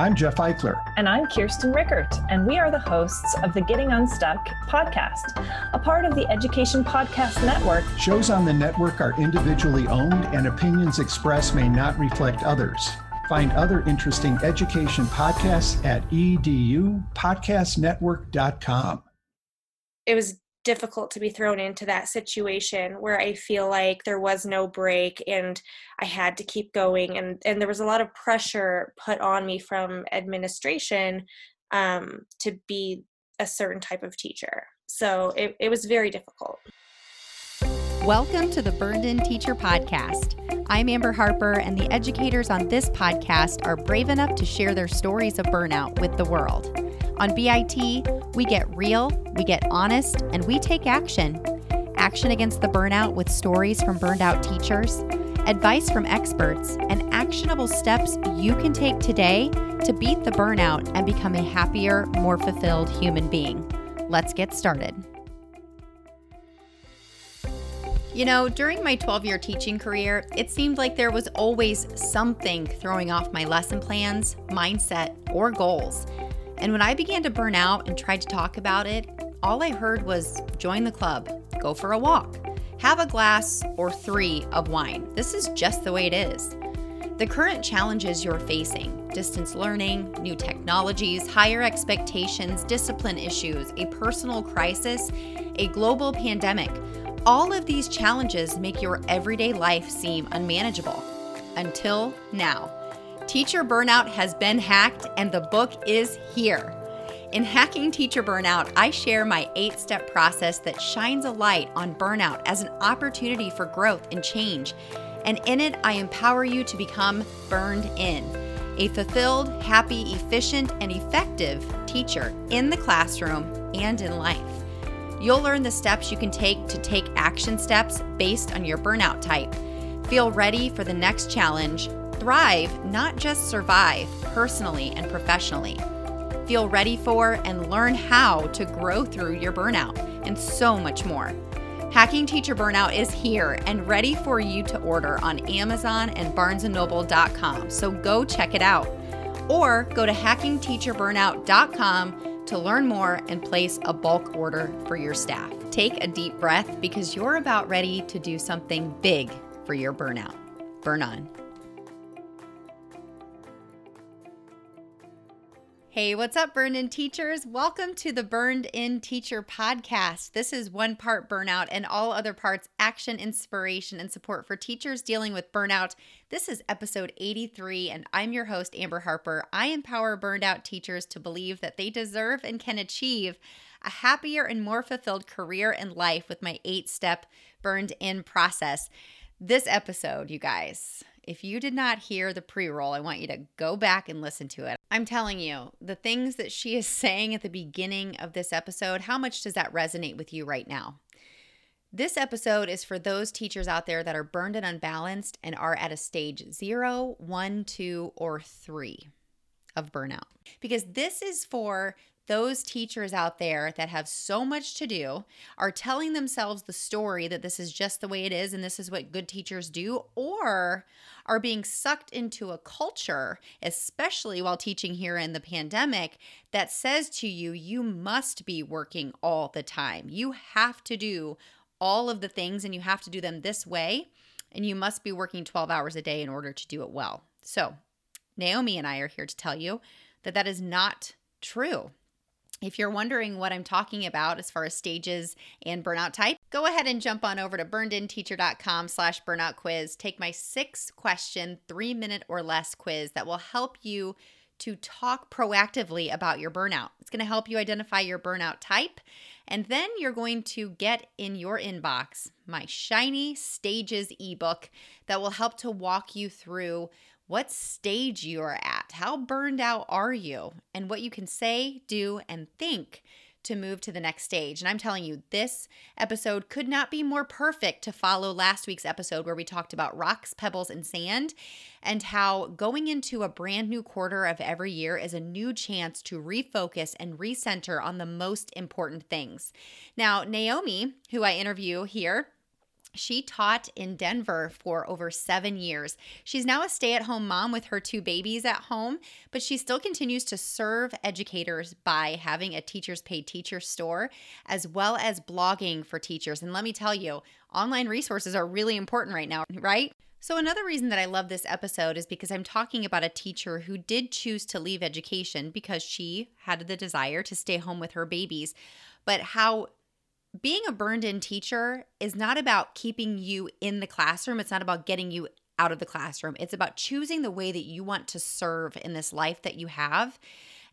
I'm Jeff Eichler. And I'm Kirsten Rickert, and we are the hosts of the Getting Unstuck podcast, a part of the Education Podcast Network. Shows on the network are individually owned, and opinions expressed may not reflect others. Find other interesting education podcasts at edupodcastnetwork.com. It was difficult to be thrown into that situation where I feel like there was no break and I had to keep going and and there was a lot of pressure put on me from administration um, to be a certain type of teacher. So it, it was very difficult. Welcome to the Burned In Teacher Podcast. I'm Amber Harper, and the educators on this podcast are brave enough to share their stories of burnout with the world. On BIT, we get real, we get honest, and we take action. Action against the burnout with stories from burned out teachers, advice from experts, and actionable steps you can take today to beat the burnout and become a happier, more fulfilled human being. Let's get started. You know, during my 12 year teaching career, it seemed like there was always something throwing off my lesson plans, mindset, or goals. And when I began to burn out and tried to talk about it, all I heard was join the club, go for a walk, have a glass or three of wine. This is just the way it is. The current challenges you're facing distance learning, new technologies, higher expectations, discipline issues, a personal crisis, a global pandemic all of these challenges make your everyday life seem unmanageable. Until now. Teacher burnout has been hacked, and the book is here. In Hacking Teacher Burnout, I share my eight step process that shines a light on burnout as an opportunity for growth and change. And in it, I empower you to become burned in a fulfilled, happy, efficient, and effective teacher in the classroom and in life. You'll learn the steps you can take to take action steps based on your burnout type. Feel ready for the next challenge thrive, not just survive, personally and professionally. Feel ready for and learn how to grow through your burnout, and so much more. Hacking Teacher Burnout is here and ready for you to order on Amazon and barnesandnoble.com, so go check it out. Or go to hackingteacherburnout.com to learn more and place a bulk order for your staff. Take a deep breath because you're about ready to do something big for your burnout. Burn on. Hey, what's up, Burned In teachers? Welcome to the Burned In Teacher podcast. This is one part burnout and all other parts action, inspiration, and support for teachers dealing with burnout. This is episode 83, and I'm your host, Amber Harper. I empower burned out teachers to believe that they deserve and can achieve a happier and more fulfilled career and life with my eight step burned in process. This episode, you guys, if you did not hear the pre roll, I want you to go back and listen to it. I'm telling you, the things that she is saying at the beginning of this episode, how much does that resonate with you right now? This episode is for those teachers out there that are burned and unbalanced and are at a stage zero, one, two, or three of burnout. Because this is for those teachers out there that have so much to do, are telling themselves the story that this is just the way it is and this is what good teachers do, or are being sucked into a culture, especially while teaching here in the pandemic, that says to you, you must be working all the time. You have to do all of the things and you have to do them this way, and you must be working 12 hours a day in order to do it well. So, Naomi and I are here to tell you that that is not true. If you're wondering what I'm talking about as far as stages and burnout type, go ahead and jump on over to burnedinteacher.com slash burnout quiz. Take my six question, three minute or less quiz that will help you to talk proactively about your burnout. It's going to help you identify your burnout type. And then you're going to get in your inbox my shiny stages ebook that will help to walk you through what stage you are at, how burned out are you, and what you can say, do, and think to move to the next stage. And I'm telling you, this episode could not be more perfect to follow last week's episode where we talked about rocks, pebbles, and sand, and how going into a brand new quarter of every year is a new chance to refocus and recenter on the most important things. Now, Naomi, who I interview here, She taught in Denver for over seven years. She's now a stay at home mom with her two babies at home, but she still continues to serve educators by having a Teachers Pay Teachers store, as well as blogging for teachers. And let me tell you, online resources are really important right now, right? So, another reason that I love this episode is because I'm talking about a teacher who did choose to leave education because she had the desire to stay home with her babies, but how being a burned in teacher is not about keeping you in the classroom. It's not about getting you out of the classroom. It's about choosing the way that you want to serve in this life that you have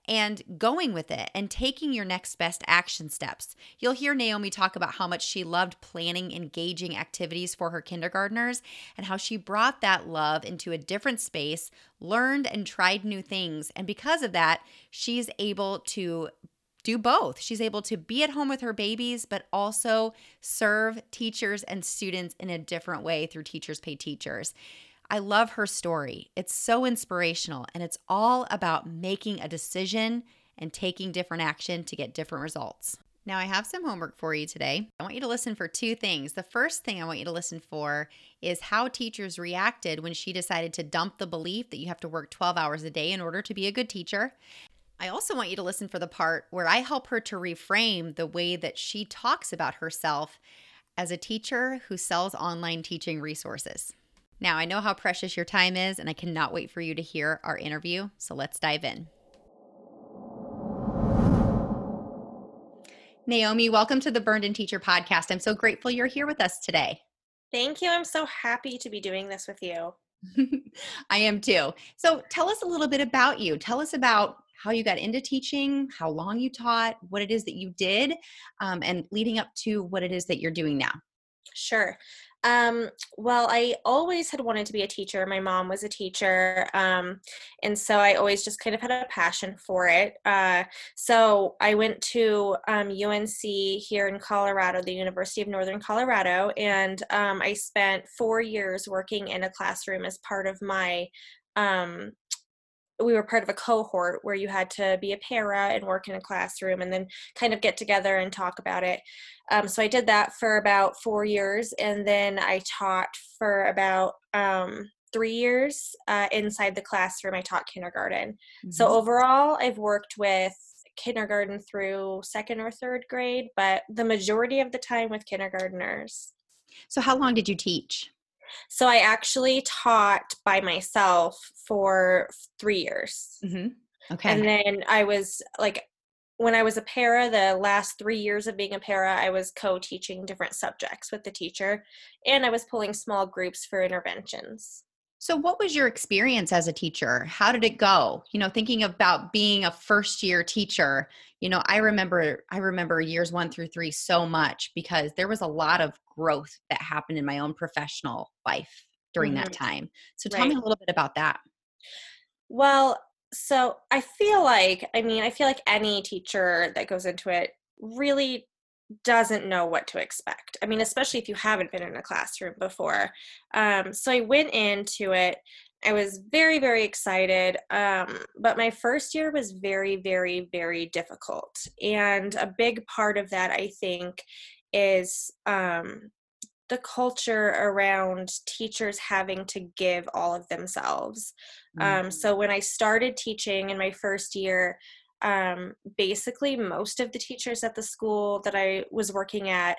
and going with it and taking your next best action steps. You'll hear Naomi talk about how much she loved planning engaging activities for her kindergartners and how she brought that love into a different space, learned and tried new things. And because of that, she's able to do both. She's able to be at home with her babies, but also serve teachers and students in a different way through Teachers Pay Teachers. I love her story. It's so inspirational, and it's all about making a decision and taking different action to get different results. Now, I have some homework for you today. I want you to listen for two things. The first thing I want you to listen for is how teachers reacted when she decided to dump the belief that you have to work 12 hours a day in order to be a good teacher. I also want you to listen for the part where I help her to reframe the way that she talks about herself as a teacher who sells online teaching resources. Now, I know how precious your time is, and I cannot wait for you to hear our interview. So let's dive in. Naomi, welcome to the Burned In Teacher podcast. I'm so grateful you're here with us today. Thank you. I'm so happy to be doing this with you. I am too. So tell us a little bit about you. Tell us about how you got into teaching, how long you taught, what it is that you did, um, and leading up to what it is that you're doing now. Sure. Um, well, I always had wanted to be a teacher. My mom was a teacher. Um, and so I always just kind of had a passion for it. Uh, so I went to um, UNC here in Colorado, the University of Northern Colorado, and um, I spent four years working in a classroom as part of my um, we were part of a cohort where you had to be a para and work in a classroom and then kind of get together and talk about it. Um, so I did that for about four years, and then I taught for about um, three years uh, inside the classroom. I taught kindergarten. Mm-hmm. So overall, I've worked with kindergarten through second or third grade, but the majority of the time with kindergarteners. So, how long did you teach? So I actually taught by myself for three years. Mm-hmm. Okay. And then I was like, when I was a para, the last three years of being a para, I was co teaching different subjects with the teacher and I was pulling small groups for interventions. So, what was your experience as a teacher? How did it go? You know, thinking about being a first year teacher, you know, I remember I remember years 1 through 3 so much because there was a lot of growth that happened in my own professional life during mm-hmm. that time. So, tell right. me a little bit about that. Well, so I feel like, I mean, I feel like any teacher that goes into it really doesn't know what to expect. I mean, especially if you haven't been in a classroom before. Um, so I went into it. I was very, very excited. Um, but my first year was very, very, very difficult. And a big part of that, I think, is um, the culture around teachers having to give all of themselves. Um, mm-hmm. So when I started teaching in my first year, um, basically most of the teachers at the school that I was working at,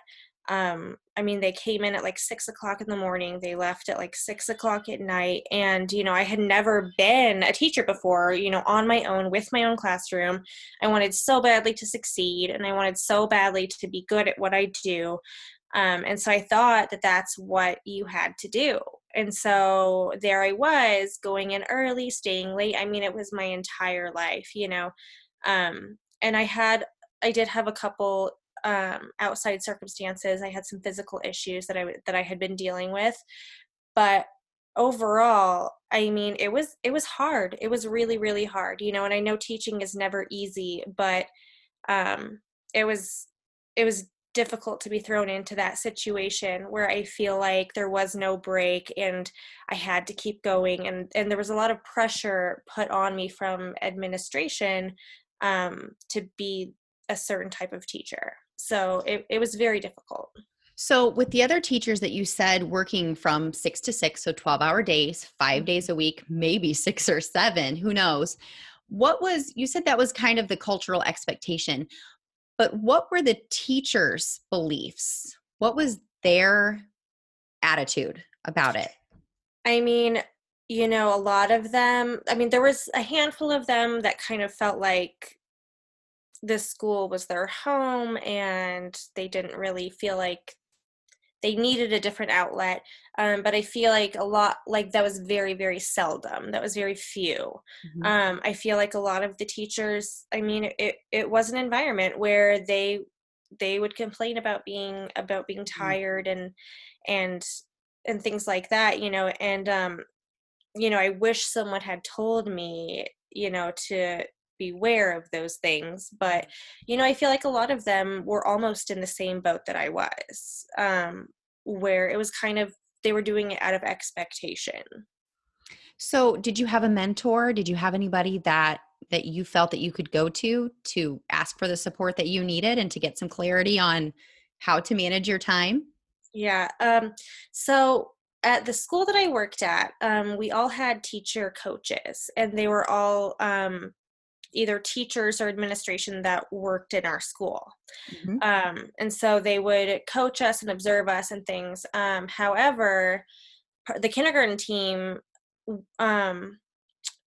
um, I mean, they came in at like six o'clock in the morning, they left at like six o'clock at night. And, you know, I had never been a teacher before, you know, on my own with my own classroom. I wanted so badly to succeed and I wanted so badly to be good at what I do. Um, and so I thought that that's what you had to do. And so there I was going in early, staying late. I mean, it was my entire life, you know um, and i had i did have a couple um, outside circumstances. I had some physical issues that i that i had been dealing with. But overall i mean it was it was hard. It was really really hard you know and i know teaching is never easy but um it was it was difficult to be thrown into that situation where I feel like there was no break and I had to keep going and and there was a lot of pressure put on me from administration um, to be a certain type of teacher. So it, it was very difficult. So, with the other teachers that you said working from six to six, so 12 hour days, five days a week, maybe six or seven, who knows? What was, you said that was kind of the cultural expectation, but what were the teachers' beliefs? What was their attitude about it? I mean, you know, a lot of them, I mean, there was a handful of them that kind of felt like this school was their home and they didn't really feel like they needed a different outlet um, but i feel like a lot like that was very very seldom that was very few mm-hmm. um, i feel like a lot of the teachers i mean it, it was an environment where they they would complain about being about being mm-hmm. tired and and and things like that you know and um you know i wish someone had told me you know to beware of those things but you know i feel like a lot of them were almost in the same boat that i was um, where it was kind of they were doing it out of expectation. So did you have a mentor? Did you have anybody that that you felt that you could go to to ask for the support that you needed and to get some clarity on how to manage your time? Yeah um so at the school that I worked at, um, we all had teacher coaches, and they were all um, either teachers or administration that worked in our school. Mm-hmm. Um, and so they would coach us and observe us and things. Um, however, the kindergarten team, um,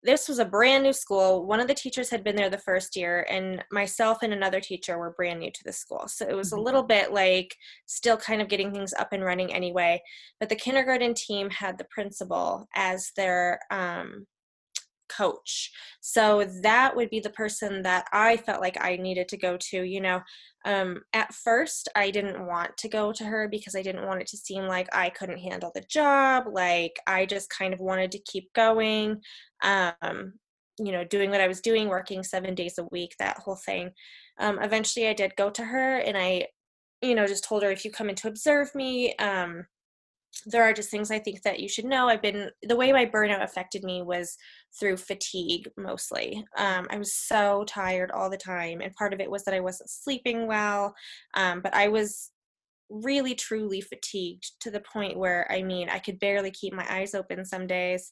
this was a brand new school. One of the teachers had been there the first year, and myself and another teacher were brand new to the school. So it was mm-hmm. a little bit like still kind of getting things up and running anyway. But the kindergarten team had the principal as their um, coach. So that would be the person that I felt like I needed to go to. You know, um, at first I didn't want to go to her because I didn't want it to seem like I couldn't handle the job. Like I just kind of wanted to keep going. Um, you know, doing what I was doing, working seven days a week, that whole thing. Um, eventually, I did go to her and I, you know, just told her if you come in to observe me, um, there are just things I think that you should know. I've been the way my burnout affected me was through fatigue mostly. Um, I was so tired all the time, and part of it was that I wasn't sleeping well. Um, but I was really truly fatigued to the point where I mean I could barely keep my eyes open some days.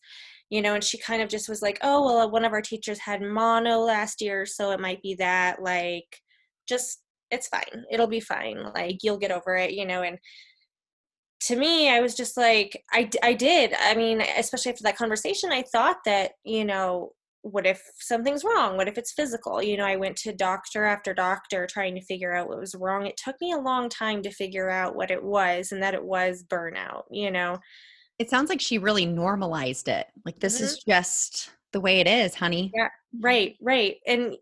You know, and she kind of just was like, "Oh, well, one of our teachers had mono last year, so it might be that." Like, just it's fine. It'll be fine. Like you'll get over it, you know, and to me i was just like I, I did. I mean especially after that conversation i thought that you know what if something's wrong? What if it's physical? You know i went to doctor after doctor trying to figure out what was wrong. It took me a long time to figure out what it was and that it was burnout you know? It sounds like she really normalized it. Like this mm-hmm. is just the way it is honey. Yeah right right. And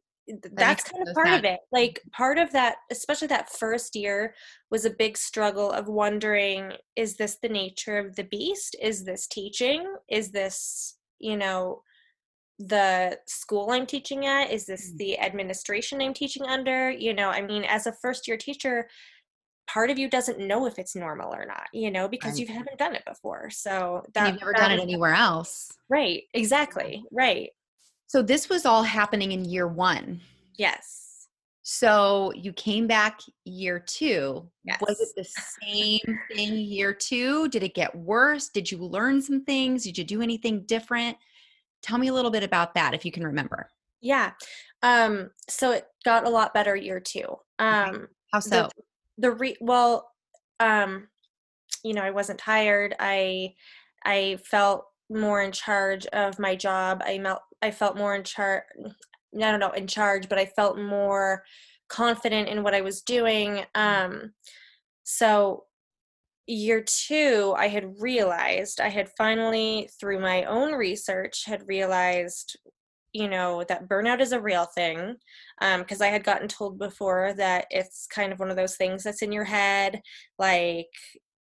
that's kind of part of it like part of that especially that first year was a big struggle of wondering is this the nature of the beast? Is this teaching? Is this you know the school i'm teaching at? Is this mm. the administration i'm teaching under? You know i mean as a first year teacher part of you doesn't know if it's normal or not you know because right. you haven't done it before so that, you've never that done it anywhere else. Right exactly right so this was all happening in year one. Yes. So you came back year two. Yes. Was it the same thing year two? Did it get worse? Did you learn some things? Did you do anything different? Tell me a little bit about that if you can remember. Yeah. Um, so it got a lot better year two. Um, okay. How so? The, the re well, um, you know, I wasn't tired. I I felt more in charge of my job. I felt I felt more in charge. I don't know in charge, but I felt more confident in what I was doing. Um, so year two, I had realized I had finally, through my own research, had realized you know that burnout is a real thing because um, i had gotten told before that it's kind of one of those things that's in your head like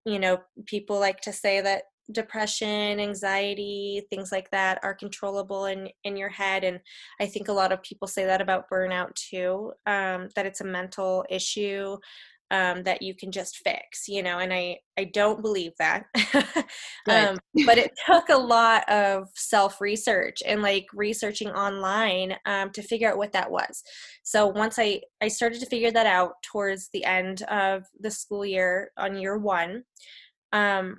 you know people like to say that depression anxiety things like that are controllable in in your head and i think a lot of people say that about burnout too um, that it's a mental issue um, that you can just fix you know and i i don't believe that. Um, but it took a lot of self research and like researching online um, to figure out what that was. So once i i started to figure that out towards the end of the school year on year one um,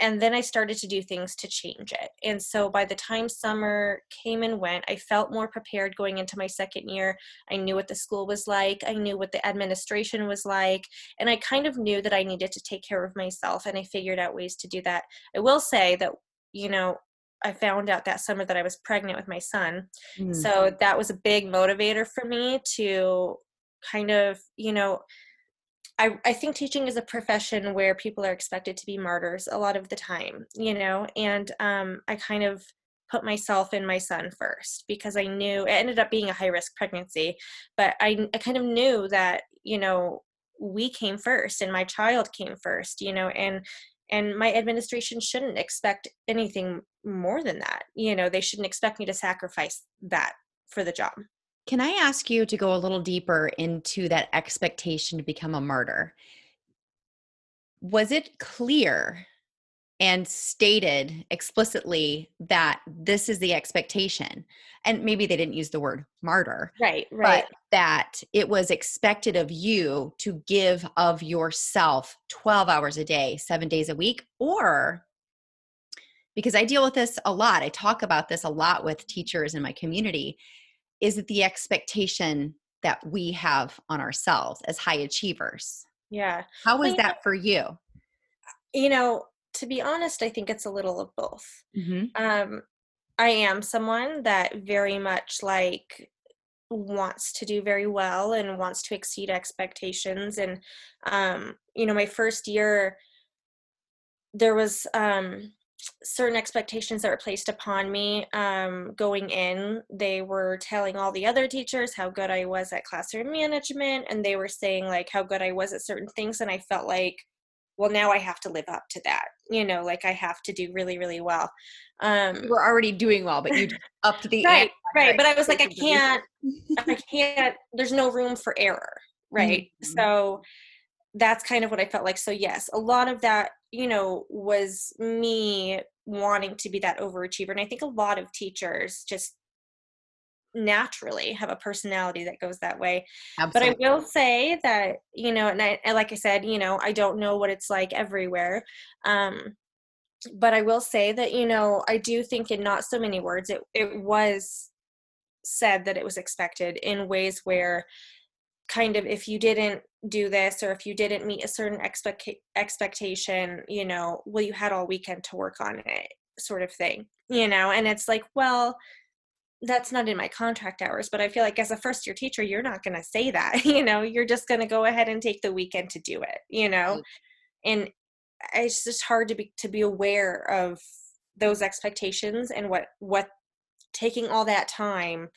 and then I started to do things to change it. And so by the time summer came and went, I felt more prepared going into my second year. I knew what the school was like, I knew what the administration was like, and I kind of knew that I needed to take care of myself, and I figured out ways to do that. I will say that, you know, I found out that summer that I was pregnant with my son. Mm. So that was a big motivator for me to kind of, you know, I, I think teaching is a profession where people are expected to be martyrs a lot of the time, you know, and um, I kind of put myself and my son first because I knew it ended up being a high risk pregnancy, but I, I kind of knew that, you know, we came first and my child came first, you know, and and my administration shouldn't expect anything more than that. You know, they shouldn't expect me to sacrifice that for the job. Can I ask you to go a little deeper into that expectation to become a martyr? Was it clear and stated explicitly that this is the expectation? And maybe they didn't use the word martyr. Right, right. But that it was expected of you to give of yourself 12 hours a day, seven days a week, or because I deal with this a lot, I talk about this a lot with teachers in my community is it the expectation that we have on ourselves as high achievers? Yeah. How was that for you? You know, to be honest, I think it's a little of both. Mm-hmm. Um, I am someone that very much like wants to do very well and wants to exceed expectations. And, um, you know, my first year, there was um, certain expectations that were placed upon me um, going in. They were telling all the other teachers how good I was at classroom management, and they were saying like how good I was at certain things, and I felt like, well, now I have to live up to that. You know, like I have to do really, really well. Um, you were already doing well, but you up to the right, right. But I was like, I can't, I can't. There's no room for error, right? Mm-hmm. So that's kind of what I felt like. So yes, a lot of that, you know, was me wanting to be that overachiever. And I think a lot of teachers just naturally have a personality that goes that way. Absolutely. But I will say that, you know, and, I, like I said, you know, I don't know what it's like everywhere. Um, but I will say that, you know, I do think in not so many words, it, it was said that it was expected in ways where kind of if you didn't do this or if you didn't meet a certain expect expectation you know well you had all weekend to work on it sort of thing you know and it's like well that's not in my contract hours but i feel like as a first year teacher you're not going to say that you know you're just going to go ahead and take the weekend to do it you know? Mm. And it's just hard to be to be aware of those expectations and what what taking all that time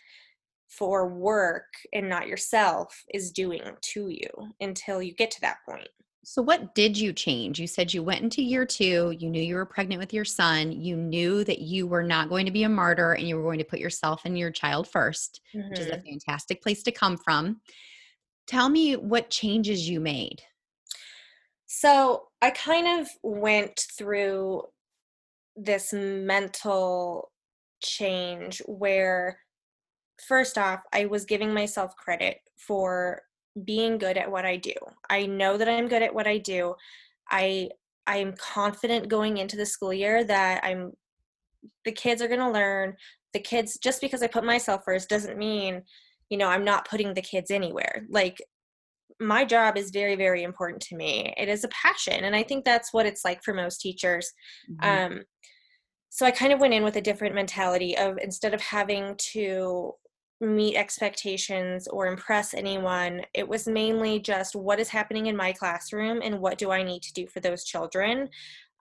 for work and not yourself is doing to you until you get to that point. So, what did you change? You said you went into year two, you knew you were pregnant with your son, you knew that you were not going to be a martyr and you were going to put yourself and your child 1st mm-hmm. which is a mm-hmm. fantastic place to come from. Tell me what changes you made. So, I kind of went through this mental change where first off, I was giving myself credit for being good at what I do. I know that I'm good at what I do. I I am confident going into the school year that I'm the kids are going to learn. The kids just because I put myself first doesn't mean, you know, I'm not putting the kids anywhere. Like my job is very very important to me. It is a passion and I think that's what it's like for most teachers. Mm-hmm. Um so I kind of went in with a different mentality of instead of having to meet expectations or impress anyone. It was mainly just what is happening in my classroom and what do I need to do for those children.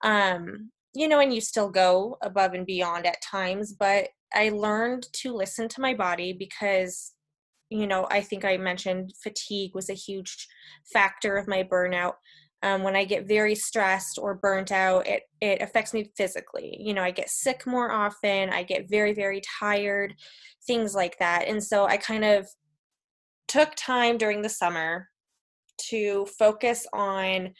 Um, you know, and you still go above and beyond at times, but I learned to listen to my body because, you know, I think I mentioned fatigue was a huge factor of my burnout um, when i get very stressed or burnt out it it affects me physically you know i get sick more often i get very very tired things like that and so i kind of took time during the summer to focus on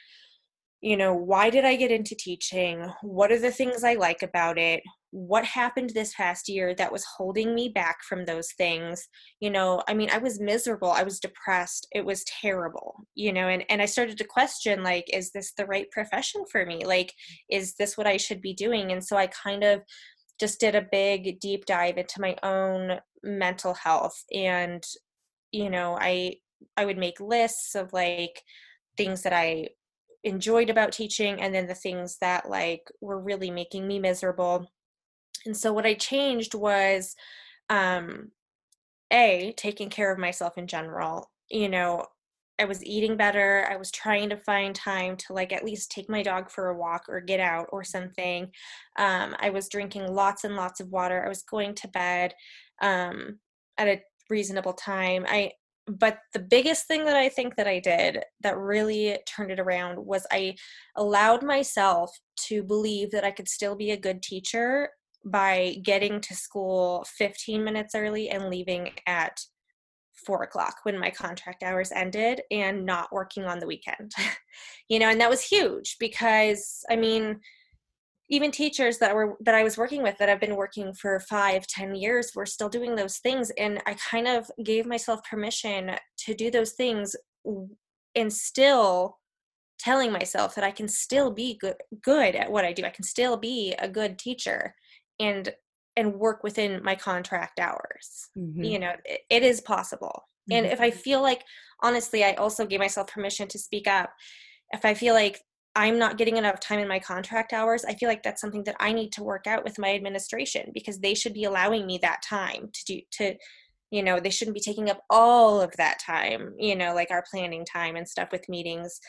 you know, why did I get into teaching? What are the things I like about it? What happened this past year that was holding me back from those things? You know, I mean, I was miserable. I was depressed. It was terrible, you know, and, and I started to question, like, is this the right profession for me? Like, is this what I should be doing? And so I kind of just did a big deep dive into my own mental health and you know i i would make lists of like things that i enjoyed about teaching and then the things that like were really making me miserable and so what i changed was um a taking care of myself in general you know i was eating better i was trying to find time to like at least take my dog for a walk or get out or something um, i was drinking lots and lots of water i was going to bed um, at a reasonable time i but the biggest thing that I think that I did that really turned it around was I allowed myself to believe that I could still be a good teacher by getting to school 15 minutes early and leaving at four o'clock when my contract hours ended and not working on the weekend. you know, and that was huge because I mean, even teachers that were that i was working with that have been working for five ten years were still doing those things and i kind of gave myself permission to do those things and still telling myself that i can still be good good at what i do i can still be a good teacher and and work within my contract hours mm-hmm. you know it, it is possible mm-hmm. and if i feel like honestly i also gave myself permission to speak up if i feel like I'm not getting enough time in my contract hours, I feel like that's something that I need to work out with my administration because they should be allowing me that time to do to you know, they shouldn't be taking up all of that time, you know, like our planning time and stuff with meetings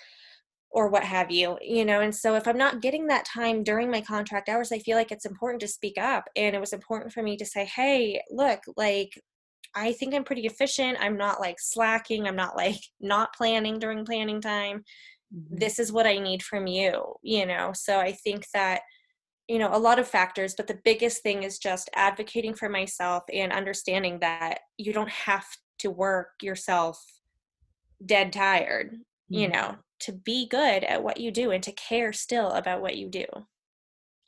or what have you, you know. And so if I'm not getting that time during my contract hours, I feel like it's important to speak up. And it was important for me to say, hey, look, like I think I'm pretty efficient. I'm not like slacking. I'm not like not planning during planning time mm-hmm. this is what i need from you you know so i think that you know a lot of factors but the biggest thing is just advocating for myself and understanding that you don't have to work yourself dead tired mm-hmm. you know to be good at what you do and to care still about what you do.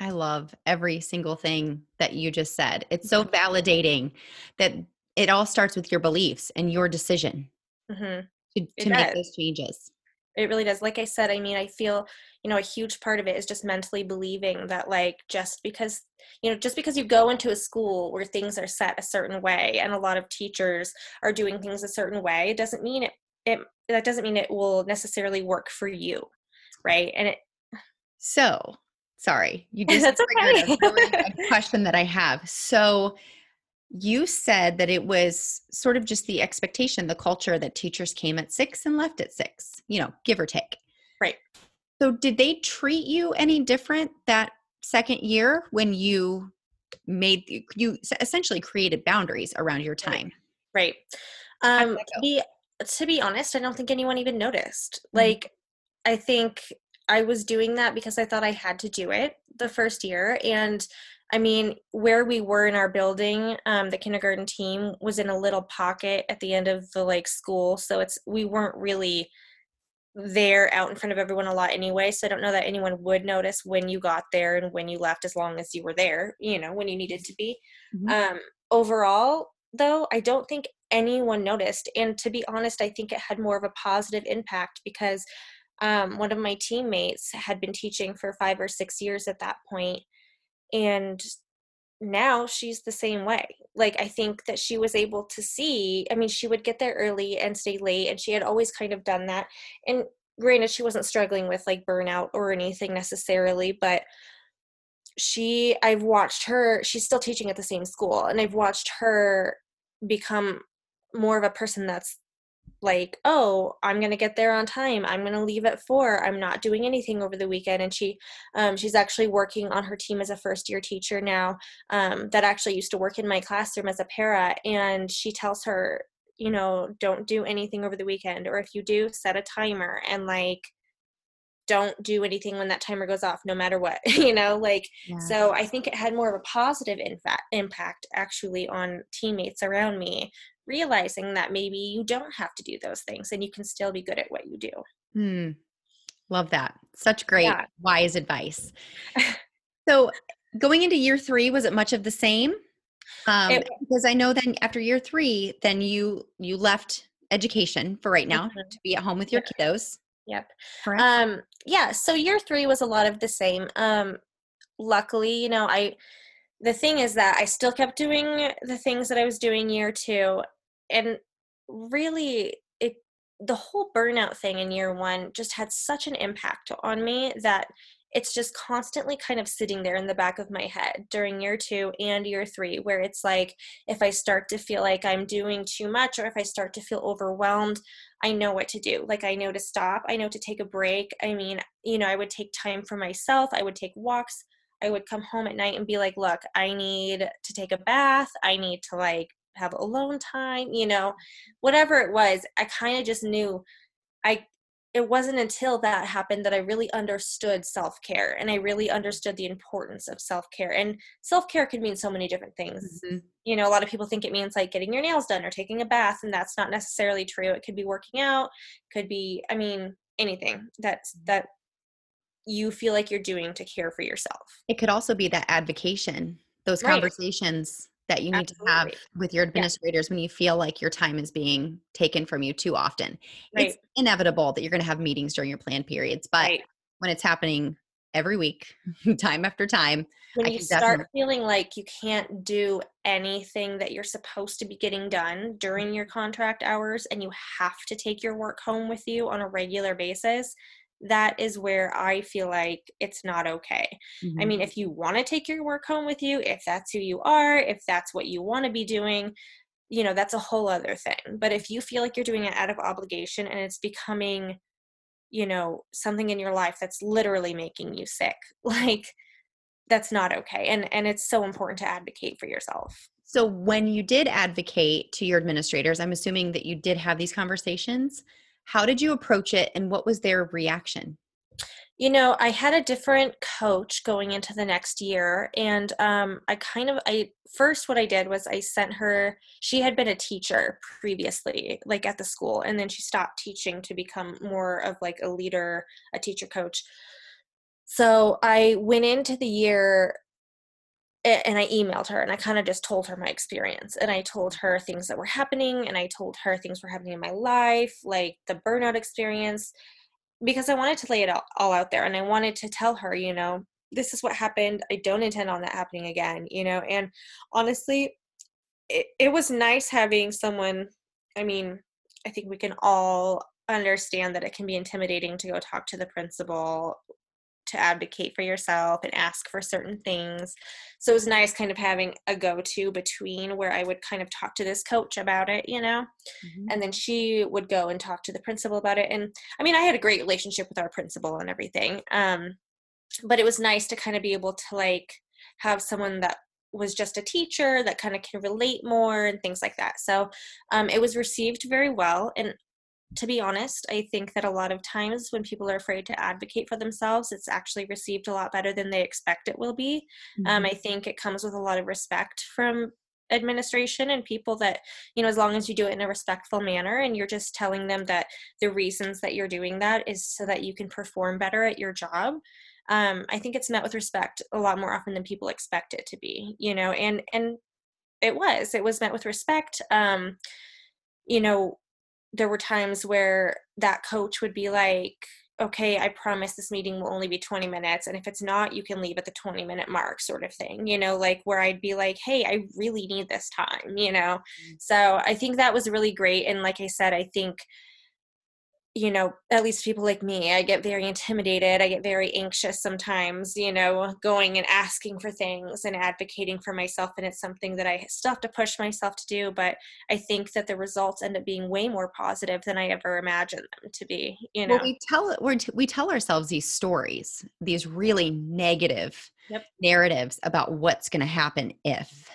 I love every single thing that you just said. It's so mm-hmm. validating that it all starts with your beliefs and your decision mm-hmm. to, to make those changes. It really does. Like i said i mean i feel you know a huge part of it is just mentally believing that like just because you know just because you go into a school where things are set a certain way and a lot of teachers are doing things a certain way doesn't mean it it that doesn't mean it will necessarily work for you right and it so sorry you just That's okay. a really question that i have so you said that it was sort of just the expectation, the culture that teachers came at six and left at six, you know, give or take. Right. So, did they treat you any different that second year when you made you essentially created boundaries around your time? Right. Um, to be to be honest, I don't think anyone even noticed. Mm-hmm. Like, I think I was doing that because I thought I had to do it the first year, and I mean, where we were in our building, um, the kindergarten team was in a little pocket at the end of the like school, so it's we weren't really there out in front of everyone a lot anyway. So I don't know that anyone would notice when you got there and when you left, as long as you were there, you know, when you needed to be. Mm-hmm. Um, overall, though, I don't think anyone noticed, and to be honest, I think it had more of a positive impact because um, one of my teammates had been teaching for five or six years at that point and now she's the same way. Like i think that she was able to see i mean she would get there early and stay late and she had always kind of done that and granted she wasn't struggling with like burnout or anything necessarily but she i've watched her she's still teaching at the same school and i've watched her become more of a person that's like oh i'm to get there on time. I'm to leave at four. I'm not doing anything over the weekend. And she um, she's actually working on her team as a first year teacher now um, that actually used to work in my classroom as a para and she tells her you know don't do anything over the weekend or if you do set a timer and like don't do anything when that timer goes off no matter what you know like yeah. so i think it had more of a positive infa- impact actually on teammates around me realizing that maybe you don't have to do those things and you can still be good at what you do hmm. love that such great yeah. wise advice so going into year three was it much of the same um, it, because i know then after year three then you you left education for right now mm-hmm. to be at home with your kiddos Yep. Correct. Um, yeah. So year three was a lot of the same. Um, luckily, you know, I, the thing is that I still kept doing the things that I was doing year two. And really, it, the whole burnout thing in year one just had such an impact on me that it's just constantly kind of sitting there in the back of my head during year two and year three, where it's like if I start to feel like I'm doing too much or if I start to feel overwhelmed, I know what to do. Like I know to stop, I know to take a break. I mean, you know, I would take time for myself, I would take walks. I would come home at night and be like, look, I need to take a bath. I need to like have alone time, you know, whatever it was. I kind of just knew I it wasn't until that happened that I really understood self care and I really understood the importance of self care. And self care can mean so many different things. Mm-hmm. You know, a lot of people think it means like getting your nails done or taking a bath, and that's not necessarily true. It could be working out, could be, I mean, anything that's mm-hmm. that you feel like you're doing to care for yourself. It could also be that advocation, those right. conversations that you need Absolutely. to have with your administrators yeah. when you feel like your time is being taken from you too often. Right. It's inevitable that you're going to have meetings during your plan periods, but right. when it's happening every week, time after time, when I you start definitely- feeling like you can't do anything that you're supposed to be getting done during your contract hours and you have to take your work home with you on a regular basis, that is where I feel like it's not okay. Mm-hmm. I mean, mm-hmm. if you want to take your work home with you, if that's who you are, if that's what you want to be doing, you know, that's a whole other thing. But if you feel like you're doing it out of obligation and it's becoming, you know, something in your life that's literally making you sick, like that's not okay. And and it's so important to advocate for yourself. So when you did advocate to your administrators, I'm assuming that you did have these conversations. How did you approach it and what was their reaction? You know, I had a different coach going into the next year, and um, I kind of, I first what I did was I sent her. She had been a teacher previously, like at the school, and then she stopped teaching to become more of like a leader, a teacher coach. So I went into the year and I emailed her and I kind of just told her my experience and I told her things that were happening and I told her things were happening in my life, like the burnout experience, because I wanted to lay it all, out there and I wanted to tell her, you know, this is what happened. I don't intend on that happening again, you know, and honestly, it, it was nice having someone, I mean, I think we can all understand that it can be intimidating to go talk to the principal to advocate for yourself and ask for certain things. So it was nice kind of having a go to between where I would kind of talk to this coach about it, you know, mm-hmm. and then she would go and talk to the principal about it. And I mean, I had a great relationship with our principal and everything. Um, but it was nice to kind of be able to like have someone that was just a teacher that kind of can relate more and things like that. So um, it was received very well. And to be honest, I think that a lot of times when people are afraid to advocate for themselves, it's actually received a lot better than they expect it will be. Um, mm-hmm. Um, I think it comes with a lot of respect from administration and people that you know as long as you do it in a respectful manner and you're just telling them that the reasons that you're doing that is so that you can perform better at your job um, i think it's met with respect a lot more often than people expect it to be you know and and it was it was met with respect um, you know there were times where that coach would be like okay i promise this meeting will only be 20 minutes and if it's not you can leave at the 20 minute mark sort of thing you know like where i'd be like hey i really need this time you know mm-hmm. so i think that was really great and like i said i think you know, at least people like me, I get very intimidated. I get very anxious sometimes, you know, going and asking for things and advocating for myself. And it's something that I still have to push myself to do. But I think that the results end up being way more positive than I ever imagined them to be, you know. Well, we tell, we we tell ourselves these stories, these really negative yep. narratives about what's going to happen if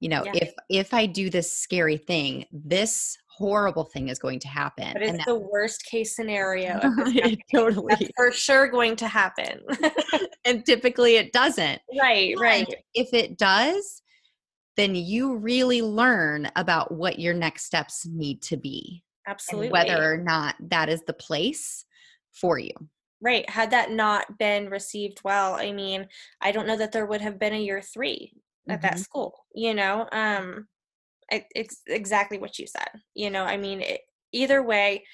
you know yeah. if if i do this scary thing this horrible thing is going to happen. But it's and the worst case scenario. totally. That's for sure going to happen. and typically it doesn't. right, right. If it does, then you really learn about what your next steps need to be Absolutely. whether or not that is the place for you. right. Had that not been received well, I mean, I don't know that there would have been a year three at that Mhm. school, you know? Um, it, it's exactly what you said. You know, I mean, it, either way,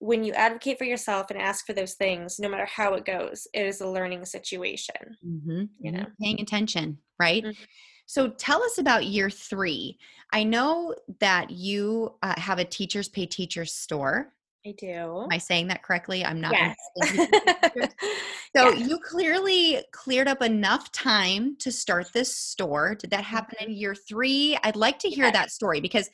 when you advocate for yourself and ask for those things, no matter how it goes, it is a learning situation. Mm-hmm. You know. paying attention, right? Mhm. So tell us about year three. I know that you uh, have a teachers pay teachers store. I do. Am I saying that correctly? I'm not. yes. involved in teachers pay teachers. So Yes. you clearly cleared up enough time to start this store. Did that happen mm-hmm. in year three? I'd like to hear Yes. that story because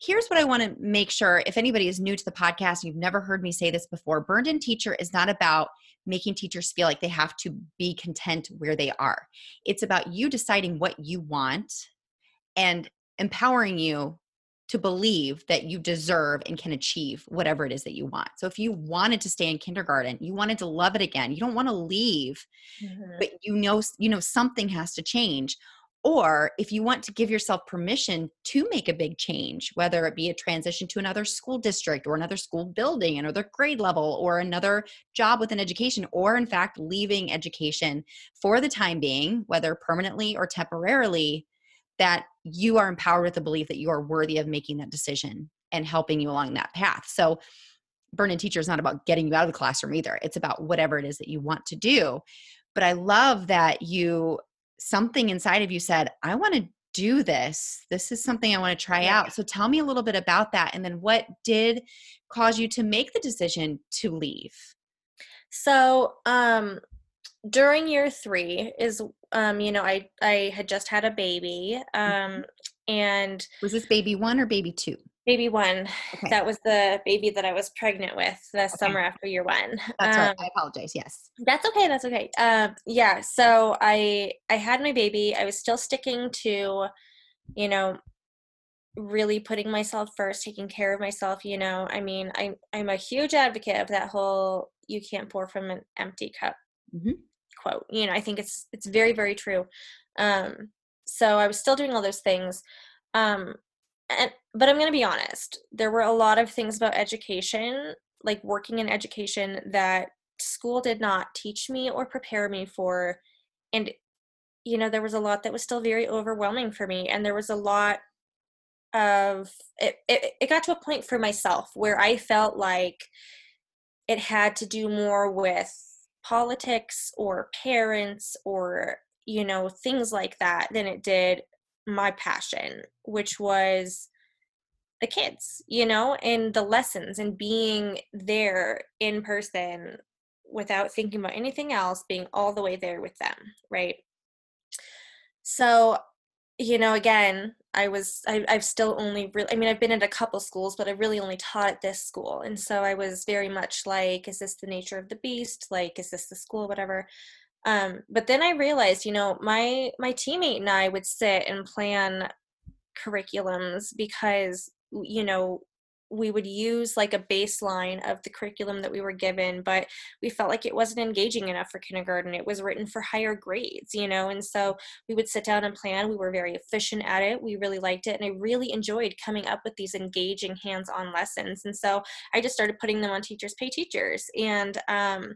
here's what I want to make sure if anybody is new to the podcast, you've never heard me say this before, Burned In Teacher is not about making teachers feel like they have to be content where they are. It's about you deciding what you want and empowering you to believe that you deserve and can achieve whatever it is that you want. So if you wanted to stay in kindergarten, you wanted to love it again, you don't want to leave, Mhm. but you know you know something has to change. Or if you want to give yourself permission to make a big change, whether it be a transition to another school district or another school building, another grade level, or another job within education, or in fact, leaving education for the time being, whether permanently or temporarily, that you are empowered with the belief that you are worthy of making that decision and helping you along that path. So, Burned In Teacher is not about getting you out of the classroom either. It's about whatever it is that you want to do. But I love that you, something inside of you said, I want to do this. This is something I want to try Yeah. out. So, tell me a little bit about that. And then, what did cause you to make the decision to leave? So, um, during year three is, um, you know, I I had just had a baby, Mm-hmm. um, and Was this baby one or baby two? baby one. Okay. That was the baby that I was pregnant with the summer after year one. That's Um, right. I apologize. Yes. That's okay. That's okay. Um, yeah. So I I had my baby. I was still sticking to, you know, really putting myself first, taking care of myself. You know, I mean, I'm I'm a huge advocate of that whole "you can't pour from an empty cup" Mhm. Quote. You know, I think it's it's very very true. Um, so I was still doing all those things. Um, and but I'm going to be honest. There were a lot of things about education, like working in education, that school did not teach me or prepare me for, and you know, there was a lot that was still very overwhelming for me, and there was a lot of it. It, it got to a point for myself where I felt like it had to do more with politics or parents or you know things like that than it did my passion which was the kids you know and the lessons and being there in person without thinking about anything else being all the way there with them right? So you know again i was I, i've still only really i mean i've been at a couple schools but i really only taught at this school. And so i was very much like is this the nature of the beast? Like is this the school? whatever. Um, but then i realized you know my my teammate and i would sit and plan curriculums because you know we would use like a baseline of the curriculum that we were given but we felt like it wasn't engaging enough for kindergarten. It was written for higher grades you know and so we would sit down and plan. We were very efficient at it. We really liked it and i really enjoyed coming up with these engaging hands-on lessons and so i just started putting them on teachers pay teachers and um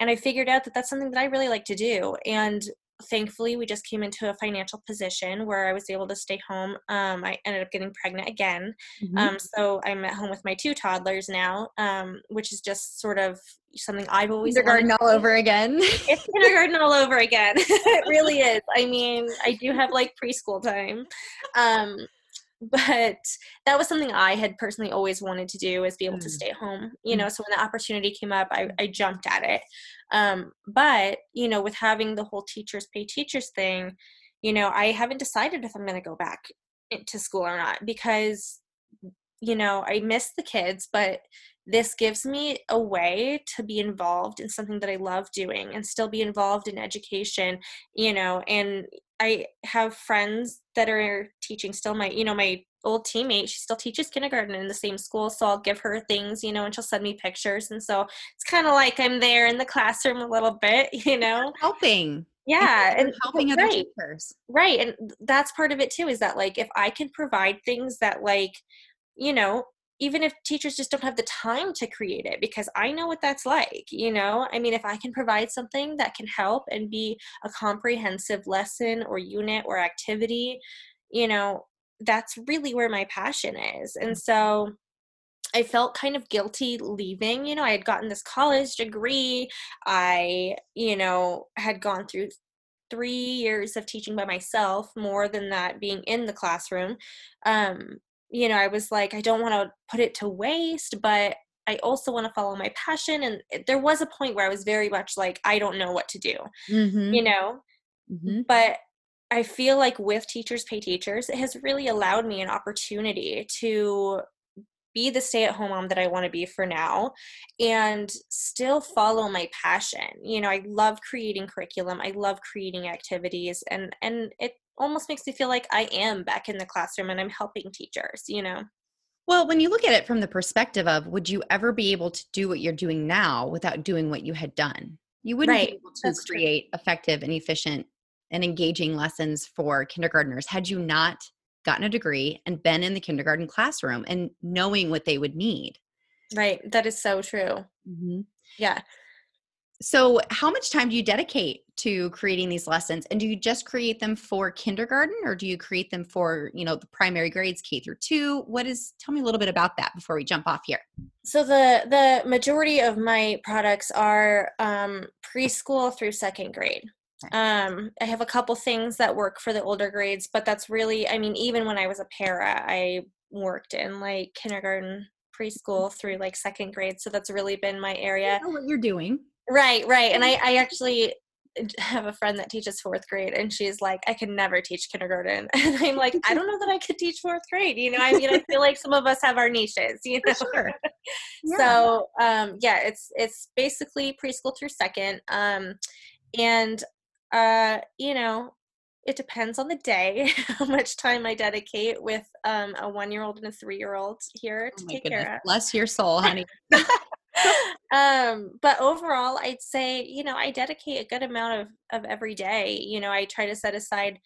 and i figured out that that's something that i really like to do and thankfully we just came into a financial position where i was able to stay home um, i ended up getting pregnant again. Mhm. um, so i'm at home with my two toddlers now um, which is just sort of something i've always Kindergarten all over again. it's kindergarten all over again. It really is. I mean i do have like preschool time. Um, but that was something i had personally always wanted to do is be able to Mm. stay home you know so when the opportunity came up i, I jumped at it. Um, but you know with having the whole teachers pay teachers thing you know i haven't decided if i'm going to go back to school or not because you know i miss the kids but this gives me a way to be involved in something that i love doing and still be involved in education you know and i have friends that are teaching still my you know my old teammate she still teaches kindergarten in the same school so i'll give her things you know and she'll send me pictures and so it's kind of like i'm there in the classroom a little bit you know? helping. Yeah and helping other right, teachers. right and that's part of it too is that like if i can provide things that like you know even if teachers just don't have the time to create it because i know what that's like you know i mean if i can provide something that can help and be a comprehensive lesson or unit or activity you know that's really where my passion is and so I felt kind of guilty leaving. You know, I had gotten this college degree. I, you know, had gone through three years of teaching by myself, more than that being in the classroom. Um, you know, I was like, I don't want to put it to waste, but I also want to follow my passion. And there was a point where I was very much like, I don't know what to do, mm-hmm. you know? Mm-hmm. But I feel like with Teachers Pay Teachers, it has really allowed me an opportunity to be the stay at home mom that I want to be for now and still follow my passion. You know, I love creating curriculum. I love creating activities and and it almost makes me feel like I am back in the classroom and I'm helping teachers, you know. Well, when you look at it from the perspective of would you ever be able to do what you're doing now without doing what you had done? You wouldn't right. be able to That's create true. effective and efficient and engaging lessons for kindergartners had you not gotten a degree and been in the kindergarten classroom and knowing what they would need. Right. That is so true. Mm-hmm. Yeah. So, how much time do you dedicate to creating these lessons? And do you just create them for kindergarten or do you create them for, you know, the primary grades K through 2? What is tell me a little bit about that before we jump off here. So the the majority of my products are um preschool through second grade. Um I have a couple things that work for the older grades, but that's really I mean even when I was a para, I worked in like kindergarten preschool through like second grade so that's really been my area what you're doing Right, right. And I, I actually have a friend that teaches fourth grade and she's like i can never teach kindergarten and i'm like i don't know that i could teach fourth grade you know i mean i feel like some of us have our niches you know sure. yeah. so um yeah it's it's basically preschool through second um and uh you know it depends on the day how much time i dedicate with um a one year old and a three year old here to oh take goodness. care of bless your soul honey um but overall i'd say you know i dedicate a good amount of of every day you know i try to set aside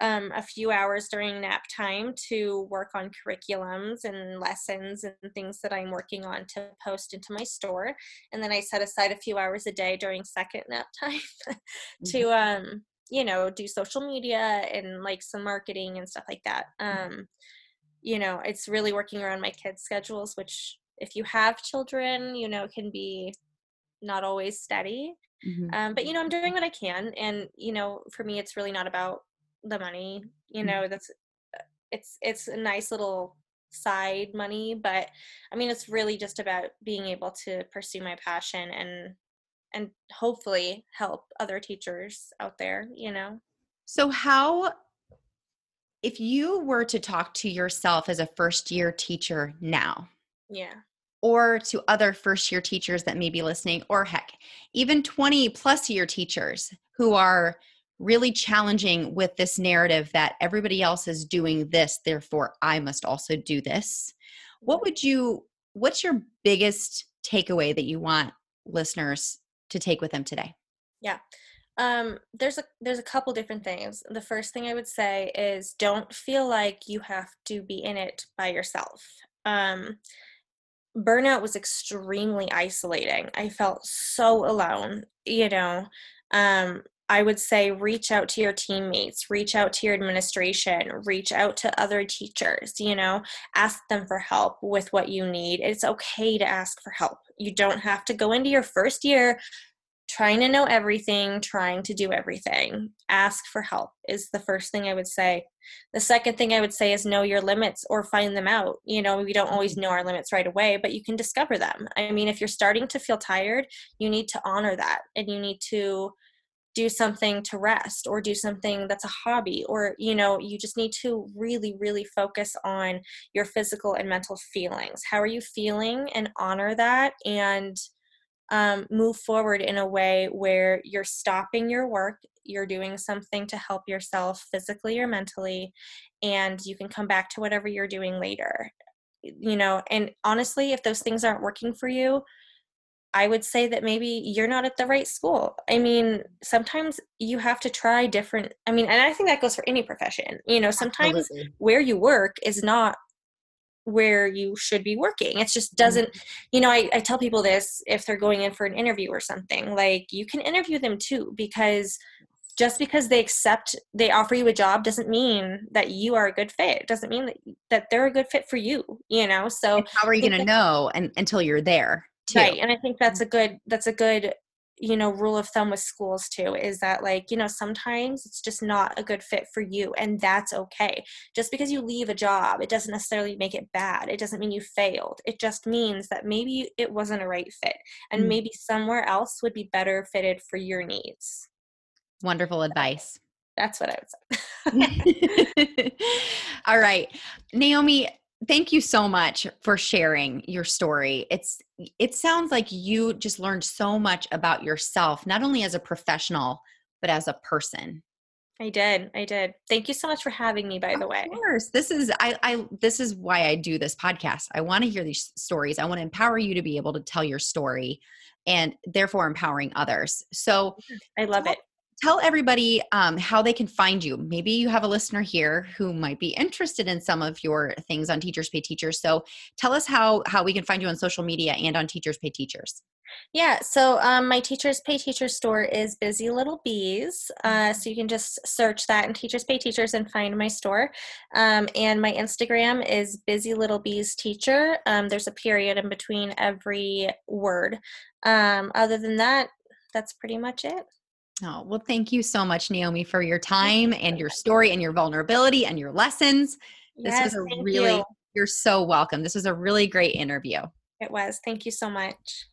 um, a few hours during nap time to work on curriculums and lessons and things that I'm working on to post into my store. And then I set aside a few hours a day during second nap time to, mm-hmm. um, you know, do social media and like some marketing and stuff like that. Mm-hmm. Um, you know, it's really working around my kids' schedules, which if you have children, you know, it can be not always steady. Mm-hmm. Um, but you know, I'm doing what I can, and you know, for me, it's really not about the money. You mm-hmm. know, that's uh, it's it's a nice little side money, but I mean, it's really just about being able to pursue my passion and and hopefully help other teachers out there. You know. So how if you were to talk to yourself as a first year teacher now, yeah. Or to other first year teachers that may be listening, or heck, even 20 plus year teachers who are really challenging with this narrative that everybody else is doing this, therefore I must also do this. What would you, what's your biggest takeaway that you want listeners to take with them today? Yeah um there's a there's a couple different things the first thing i would say is don't feel like you have to be in it by yourself um burnout was extremely isolating. I felt so alone, you know. Um, I would say reach out to your teammates, reach out to your administration, reach out to other teachers, you know, ask them for help with what you need. It's okay to ask for help. You don't have to go into your first year trying to know everything, trying to do everything. Ask for help is the first thing I would say. The second thing I would say is know your limits or find them out. You know, we don't always know our limits right away, but you can discover them. I mean, if you're starting to feel tired, you need to honor that and you need to do something to rest or do something that's a hobby or you know you just need to really really focus on your physical and mental feelings how are you feeling and honor that and um, move forward in a way where you're stopping your work you're doing something to help yourself physically or mentally and you can come back to whatever you're doing later you know and honestly if those things aren't working for you I would say that maybe you're not at the right school. I mean, sometimes you have to try different. I mean, and I think that goes for any profession. You know, sometimes Absolutely. where you work is not where you should be working. It just doesn't, mm-hmm. you know, I, I tell people this if they're going in for an interview or something, like you can interview them too, because just because they accept they offer you a job doesn't mean that you are a good fit it doesn't mean that, that they're a good fit for you you know so and how are you going to know and, until you're there too. right and i think that's a good that's a good you know rule of thumb with schools too is that like you know sometimes it's just not a good fit for you and that's okay. Just because you leave a job it doesn't necessarily make it bad. It doesn't mean you failed. It just means that maybe it wasn't a right fit and mm. maybe somewhere else would be better fitted for your needs. Wonderful advice. that's what i would say. All right. Naomi thank you so much for sharing your story. It's it sounds like you just learned so much about yourself not only as a professional but as a person. I did i did. Thank you so much for having me by of the way. of course. This is i i this is why i do this podcast. I want to hear these stories. I want to empower you to be able to tell your story and therefore empowering others. So i love it tell everybody um, how they can find you. Maybe you have a listener here who might be interested in some of your things on Teachers Pay Teachers. So tell us how how we can find you on social media and on Teachers Pay Teachers. Yeah, so um, my Teachers Pay Teachers store is Busy Little Bees. Uh, mm-hmm. so you can just search that in Teachers Pay Teachers and find my store. Um, and my Instagram is Busy Little Bees Teacher. Um, there's a period in between every word. Um, other than that, that's pretty much it. Oh, well, thank you so much, Naomi, for your time and your story and your vulnerability and your lessons. Yes, this was a really, you. you're so welcome. This was a really great interview. It was. Thank you so much.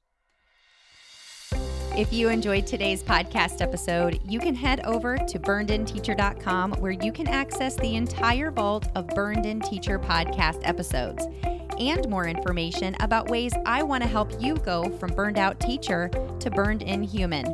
If you enjoyed today's podcast episode, you can head over to burnedinteacher.com where you can access the entire vault of Burned In Teacher podcast episodes and more information about ways I want to help you go from burned out teacher to burned in human.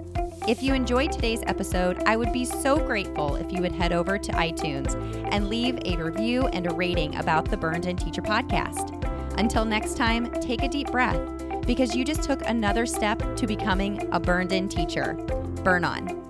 If you enjoyed today's episode, I would be so grateful if you would head over to iTunes and leave a review and a rating about the Burned In Teacher podcast. Until next time, take a deep breath because you just took another step to becoming a burned in teacher. Burn on.